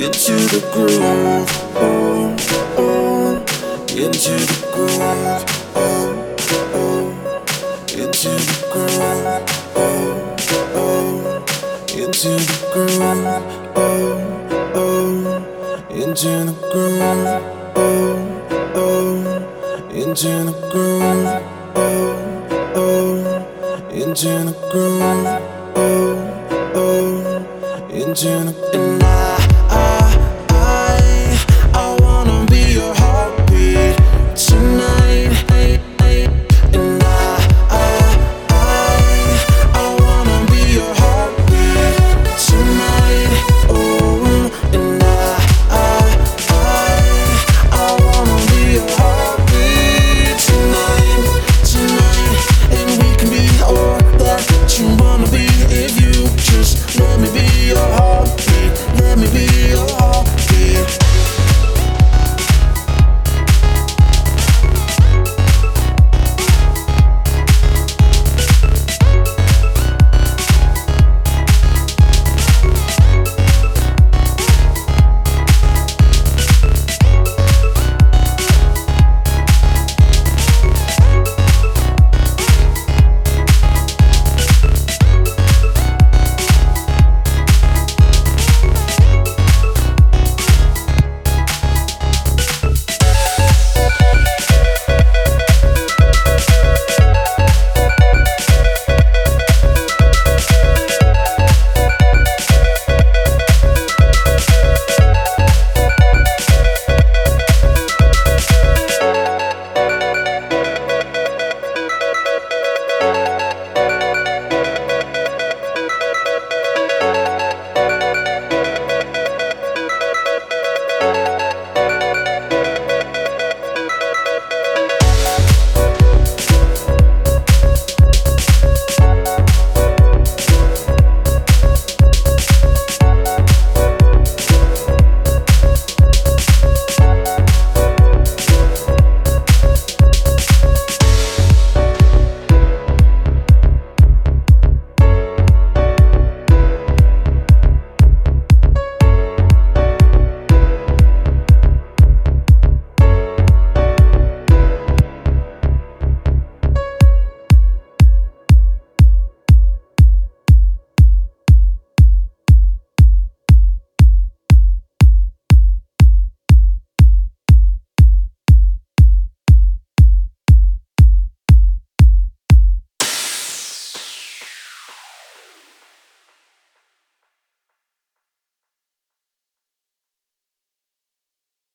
into the groove. Oh, oh, into the groove. Oh, oh, into the groove. Oh, oh, into the groove. Oh, oh, into the groove. Oh, oh, into the groove. Oh, oh, into the groove. Oh, oh, into the groove.